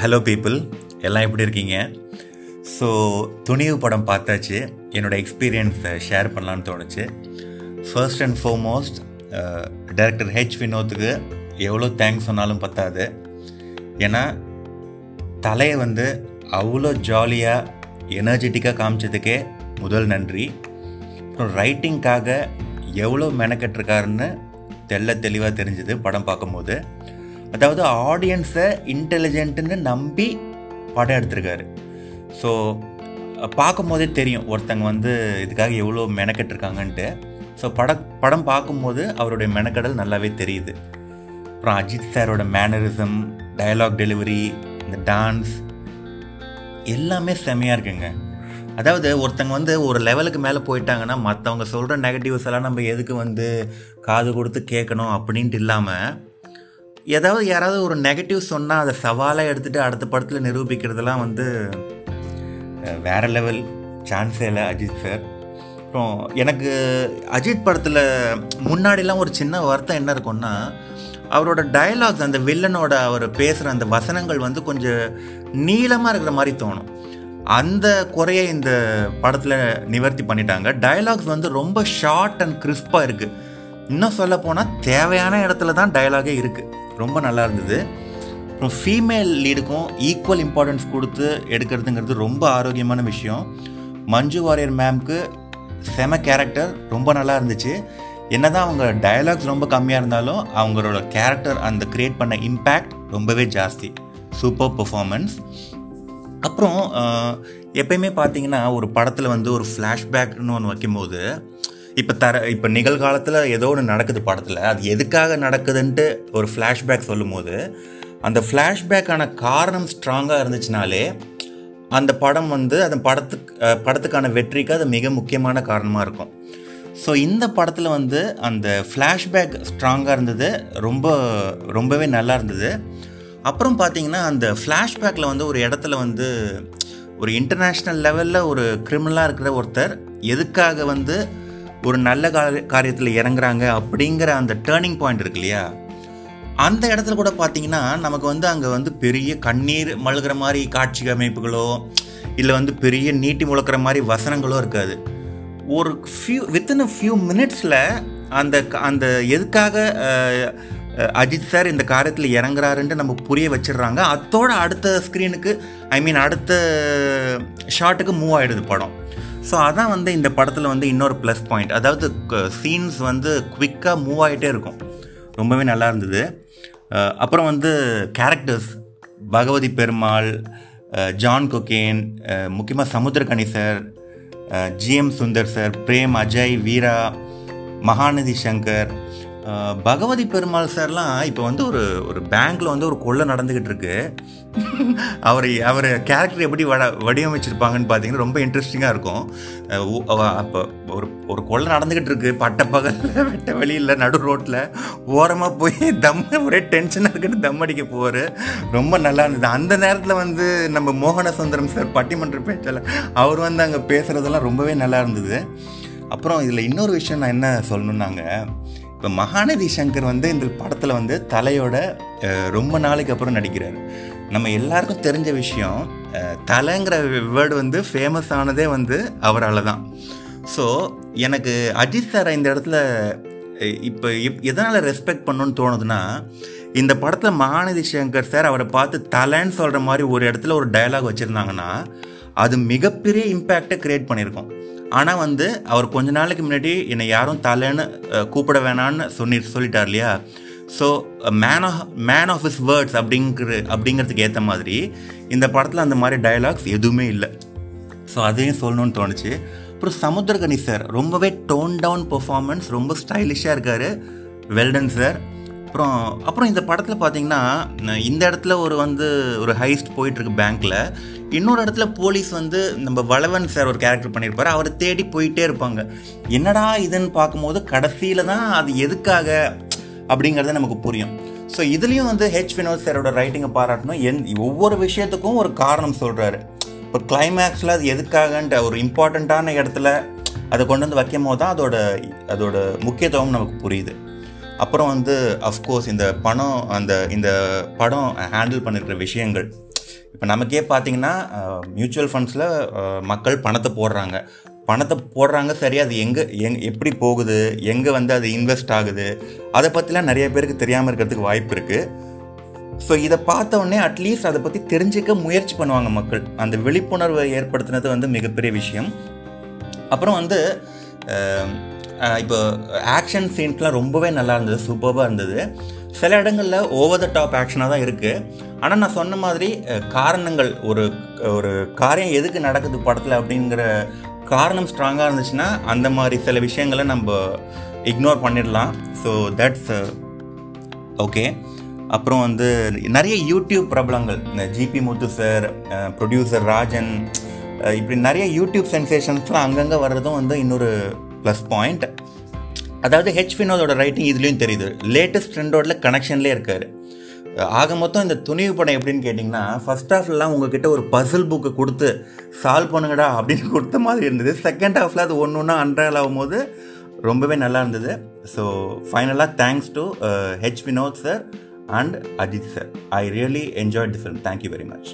Hello people எல்லாம் எப்படி இருக்கீங்க? ஸோ துணிவு படம் பார்த்தாச்சு. என்னோடய எக்ஸ்பீரியன்ஸை ஷேர் பண்ணலான்னு தோணுச்சு. First and foremost director H வினோத்துக்கு எவ்வளோ தேங்க்ஸ் சொன்னாலும் பத்தாது. ஏன்னா தலையை வந்து அவ்வளோ ஜாலியாக எனர்ஜெட்டிக்காக காமிச்சதுக்கே முதல் நன்றி. அப்புறம் ரைட்டிங்க்காக எவ்வளோ மெனக்கெட்டிருக்காருன்னு தெல்ல தெளிவாக தெரிஞ்சுது படம் பார்க்கும்போது. அதாவது ஆடியன்ஸை இன்டெலிஜென்ட்டுன்னு நம்பி படம் எடுத்திருக்காரு. ஸோ பார்க்கும்போதே தெரியும் ஒருத்தங்க வந்து இதுக்காக எவ்வளோ மெனக்கெட்டுருக்காங்கன்ட்டு ஸோ பட படம் பார்க்கும்போது அவருடைய மெனக்கடல் நல்லாவே தெரியுது. அப்புறம் அஜித் சாரோட மேனரிசம் டயலாக் டெலிவரி இந்த டான்ஸ் எல்லாமே செம்மையாக இருக்குங்க. அதாவது ஒருத்தங்க வந்து ஒரு லெவலுக்கு மேலே போயிட்டாங்கன்னா மற்றவங்க சொல்கிற நெகட்டிவ்ஸ் எல்லாம் நம்ம எதுக்கு வந்து காது கொடுத்து கேட்கணும் அப்படின்ட்டு இல்லாமல் ஏதாவது யாராவது ஒரு நெகட்டிவ் சொன்னால் அதை சவாலாக எடுத்துகிட்டு அடுத்த படத்தில் நிரூபிக்கிறதெல்லாம் வந்து வேறு வேற லெவல் சான்ஸே இல்லை அஜித் சார் அப்புறம் எனக்கு அஜித் படத்தில் முன்னாடிலாம் ஒரு சின்ன வருத்தம் என்ன இருக்கும்னா அவரோட டயலாக்ஸ் அந்த வில்லனோட அவர் பேசுகிற அந்த வசனங்கள் வந்து கொஞ்சம் நீளமாக இருக்கிற மாதிரி தோணும். அந்த குறையை இந்த படத்தில் நிவர்த்தி பண்ணிட்டாங்க. டயலாக்ஸ் வந்து ரொம்ப ஷார்ட் அண்ட் கிறிஸ்பாக இருக்குது இன்னும் சொல்ல போனால் தேவையான இடத்துல தான் டயலாகே இருக்குது ரொம்ப நல்லா இருந்தது. அப்புறம் ஃபீமேல் லீடுக்கும் ஈக்குவல் இம்பார்ட்டன்ஸ் கொடுத்து எடுக்கிறதுங்கிறது ரொம்ப ஆரோக்கியமான விஷயம். மஞ்சு வாரியர் மேம்க்கு செம கேரக்டர் ரொம்ப நல்லா இருந்துச்சு. என்னதான் அவங்க டயலாக்ஸ் ரொம்ப கம்மியாக இருந்தாலும் அவங்களோட கேரக்டர் அந்த கிரியேட் பண்ண இம்பேக்ட் ரொம்பவே ஜாஸ்தி. சூப்பர் பெர்ஃபார்மன்ஸ் அப்புறம் எப்பயுமே பார்த்தீங்கன்னா ஒரு படத்தில் வந்து ஒரு ஃப்ளாஷ்பேக்னு ஒன்று வைக்கும்போது இப்போ தர இப்போ நிகழ்காலத்தில் ஏதோ ஒன்று நடக்குது படத்தில். அது எதுக்காக நடக்குதுன்ட்டு ஒரு ஃப்ளாஷ்பேக் சொல்லும்போது அந்த ஃப்ளாஷ்பேக்கான காரணம் ஸ்ட்ராங்காக இருந்துச்சுனாலே அந்த படம் வந்து அந்த படத்துக்கு படத்துக்கான வெற்றிக்கு அது மிக முக்கியமான காரணமாக இருக்கும். ஸோ இந்த படத்தில் வந்து அந்த ஃப்ளாஷ்பேக் ஸ்ட்ராங்காக இருந்தது ரொம்ப ரொம்பவே நல்லா இருந்தது. அப்புறம் பார்த்தீங்கன்னா அந்த ஃப்ளாஷ்பேக்கில் வந்து ஒரு இடத்துல வந்து ஒரு இன்டர்நேஷ்னல் லெவலில் ஒரு கிரிமினலாக இருக்கிற ஒருத்தர் எதுக்காக வந்து ஒரு நல்ல காரியத்தில் இறங்குறாங்க அப்படிங்கிற அந்த டேர்னிங் பாயிண்ட் இருக்கு இல்லையா? அந்த இடத்துல கூட பார்த்தீங்கன்னா நமக்கு வந்து அங்கே வந்து பெரிய கண்ணீர் மழுகிற மாதிரி காட்சி அமைப்புகளோ இல்லை வந்து பெரிய நீட்டி முழக்கிற மாதிரி வசனங்களோ இருக்காது. ஒரு ஃபியூ வித்தின் அ ஃபியூ மினிட்ஸில் அந்த க- அந்த எதுக்காக அஜித் சார் இந்த காரியத்தில் இறங்குறாருன்ட்டு நம்ம புரிய வச்சிடுறாங்க. அதோட அடுத்த ஸ்க்ரீனுக்கு ஐ மீன் அடுத்த ஷாட்டுக்கு மூவ் ஆகிடுது படம். ஸோ அதான் வந்து இந்த படத்தில் வந்து இன்னொரு ப்ளஸ் பாயிண்ட் அதாவது சீன்ஸ் வந்து குவிக்காக மூவ் ஆகிட்டே இருக்கும். ரொம்பவே நல்லா இருந்தது. அப்புறம் வந்து கேரக்டர்ஸ் பகவதி பெருமாள் ஜான் கொக்கேன் முக்கியமாக Samuthirakani sir GM Sundar sir Prem Ajay Veera Mahanadhi Shankar Bhagavathi Perumal சார்லாம் இப்போ வந்து ஒரு ஒரு பேங்க்ல வந்து ஒரு கொள்ளை நடந்துக்கிட்டு இருக்கு. அவர் அவர் கேரக்டர் எப்படி வட வடிவமைச்சிருப்பாங்கன்னு பார்த்தீங்கன்னா ரொம்ப இன்ட்ரெஸ்டிங்காக இருக்கும். அப்போ ஒரு ஒரு கொள்ளை நடந்துக்கிட்டு இருக்கு. பட்டப்பகலில் வெட்ட வெளியில் நடு ரோட்டில் ஓரமாக போய் தம் ஒரே டென்ஷனாக இருக்குன்னு தம் அடிக்க போவார். ரொம்ப நல்லா இருந்தது. அந்த நேரத்தில் வந்து நம்ம மோகன சுந்தரம் சார் பட்டிமன்ற பேச்சில் அவர் வந்து அங்கே பேசுகிறதெல்லாம் ரொம்பவே நல்லா இருந்தது. அப்புறம் இதில் இன்னொரு விஷயம் நான் என்ன சொல்லணுன்னாங்க இப்போ மகாநதி சங்கர் வந்து இந்த படத்தில் வந்து தலையோட ரொம்ப நாளைக்கு அப்புறம் நடிக்கிறார். நம்ம எல்லாருக்கும் தெரிஞ்ச விஷயம் தலைங்கிற வேர்டு வந்து ஃபேமஸ் ஆனதே வந்து அவரால் தான். ஸோ எனக்கு அஜித் சாரை இந்த இடத்துல இப்போ இப் எதனால் ரெஸ்பெக்ட் பண்ணணும்னு தோணுதுன்னா இந்த படத்தில் மகாநதி சங்கர் சார் அவரை பார்த்து தலைன்னு சொல்கிற மாதிரி ஒரு இடத்துல ஒரு டயலாக் வச்சுருந்தாங்கன்னா அது மிகப்பெரிய இம்பேக்டை கிரியேட் பண்ணியிருக்கோம் ஆனால் வந்து அவர் கொஞ்ச நாளைக்கு முன்னாடி என்னை யாரும் தலைன்னு கூப்பிட வேணான்னு சொல்லி சொல்லிட்டார் இல்லையா? So man of man of is words அப்படிங்கிற அப்படிங்கிறதுக்கு ஏற்ற மாதிரி இந்த படத்தில் அந்த மாதிரி டயலாக்ஸ் எதுவுமே இல்லை. ஸோ அதையும் சொல்லணும்னு தோணுச்சு. அப்புறம் சமுத்திரகணி சார் ரொம்பவே டோன் டவுன் பெர்ஃபார்மன்ஸ் ரொம்ப ஸ்டைலிஷாக இருக்கார். வெல்டன் சார் அப்புறம் அப்புறம் இந்த படத்தில் பார்த்தீங்கன்னா இந்த இடத்துல ஒரு வந்து ஒரு ஹைஸ்ட் போயிட்டுருக்கு பேங்க்கில் இன்னொரு இடத்துல போலீஸ் வந்து நம்ம வளவன் சார் ஒரு கேரக்டர் பண்ணியிருப்பார் அவரை தேடி போயிட்டே இருப்பாங்க. என்னடா இதுன்னு பார்க்கும்போது கடைசியில் தான் அது எதுக்காக அப்படிங்கிறது நமக்கு புரியும். ஸோ இதுலேயும் வந்து ஹெச் வினோத் சாரோட ரைட்டிங்கை பாராட்டணும். எந் ஒவ்வொரு விஷயத்துக்கும் ஒரு காரணம் சொல்கிறாரு இப்போ கிளைமேக்ஸில் அது எதுக்காகன்ற ஒரு இம்பார்ட்டண்ட்டான இடத்துல அதை கொண்டு வந்து வைக்கும் போது தான் அதோட அதோட முக்கியத்துவம் நமக்கு புரியுது. அப்புறம் வந்து அஃப்கோர்ஸ் இந்த பணம் அந்த இந்த படம் ஹேண்டில் பண்ணிருக்கிற விஷயங்கள். இப்போ நமக்கே பார்த்தீங்கன்னா மியூச்சுவல் ஃபண்ட்ஸில் மக்கள் பணத்தை போடுறாங்க. பணத்தை போடுறாங்க சரி அது எங்கே எங் எப்படி போகுது எங்கே வந்து அது இன்வெஸ்ட் ஆகுது அதை பற்றிலாம் நிறைய பேருக்கு தெரியாமல் இருக்கிறதுக்கு வாய்ப்பு இருக்குது ஸோ இதை பார்த்த உடனே அட்லீஸ்ட் அதை பற்றி தெரிஞ்சுக்க முயற்சி பண்ணுவாங்க மக்கள். அந்த விழிப்புணர்வை ஏற்படுத்தினது வந்து மிகப்பெரிய விஷயம். அப்புறம் வந்து இப்போ ஆக்ஷன் சீன்ஸ்லாம் ரொம்பவே நல்லா இருந்தது சூப்பராக இருந்தது. சில இடங்களில் ஓவர் த டாப் ஆக்ஷனாக தான் இருக்குது ஆனால் நான் சொன்ன மாதிரி காரணங்கள் ஒரு ஒரு காரியம் எதுக்கு நடக்குது படத்தில் அப்படிங்கிற காரணம் ஸ்ட்ராங்காக இருந்துச்சுன்னா அந்த மாதிரி சில விஷயங்களை நம்ம இக்னோர் பண்ணிடலாம். ஸோ தட்ஸ் ஓகே அப்புறம் வந்து நிறைய யூடியூப் பிரபலங்கள் இந்த GP Muthu sir producer Rajan இப்படி நிறைய யூடியூப் சென்சேஷன்ஸ்லாம் அங்கங்கே வர்றதும் வந்து இன்னொரு ப்ளஸ் பாயிண்ட் அதாவது ஹெச் வினோதோட ரைட்டிங் இதுலேயும் தெரியுது. லேட்டஸ்ட் ட்ரெண்டோட கனெக்ஷன்லேயே இருக்கார். ஆக மொத்தம் இந்த துணிவு படம் எப்படின்னு கேட்டிங்கன்னா ஃபர்ஸ்ட் ஹாஃப்லாம் உங்ககிட்ட ஒரு பசில் புக்கு கொடுத்து சால்வ் பண்ணுங்கடா அப்படின்னு கொடுத்த மாதிரி இருந்தது. செகண்ட் ஹாஃபில் அது ஒன்று ஒன்றா அன்றால் ஆகும்போது ரொம்பவே நல்லா இருந்தது. ஸோ ஃபைனலாக thanks to H Vinoth sir and Ajith sir I really enjoy the film thank you very much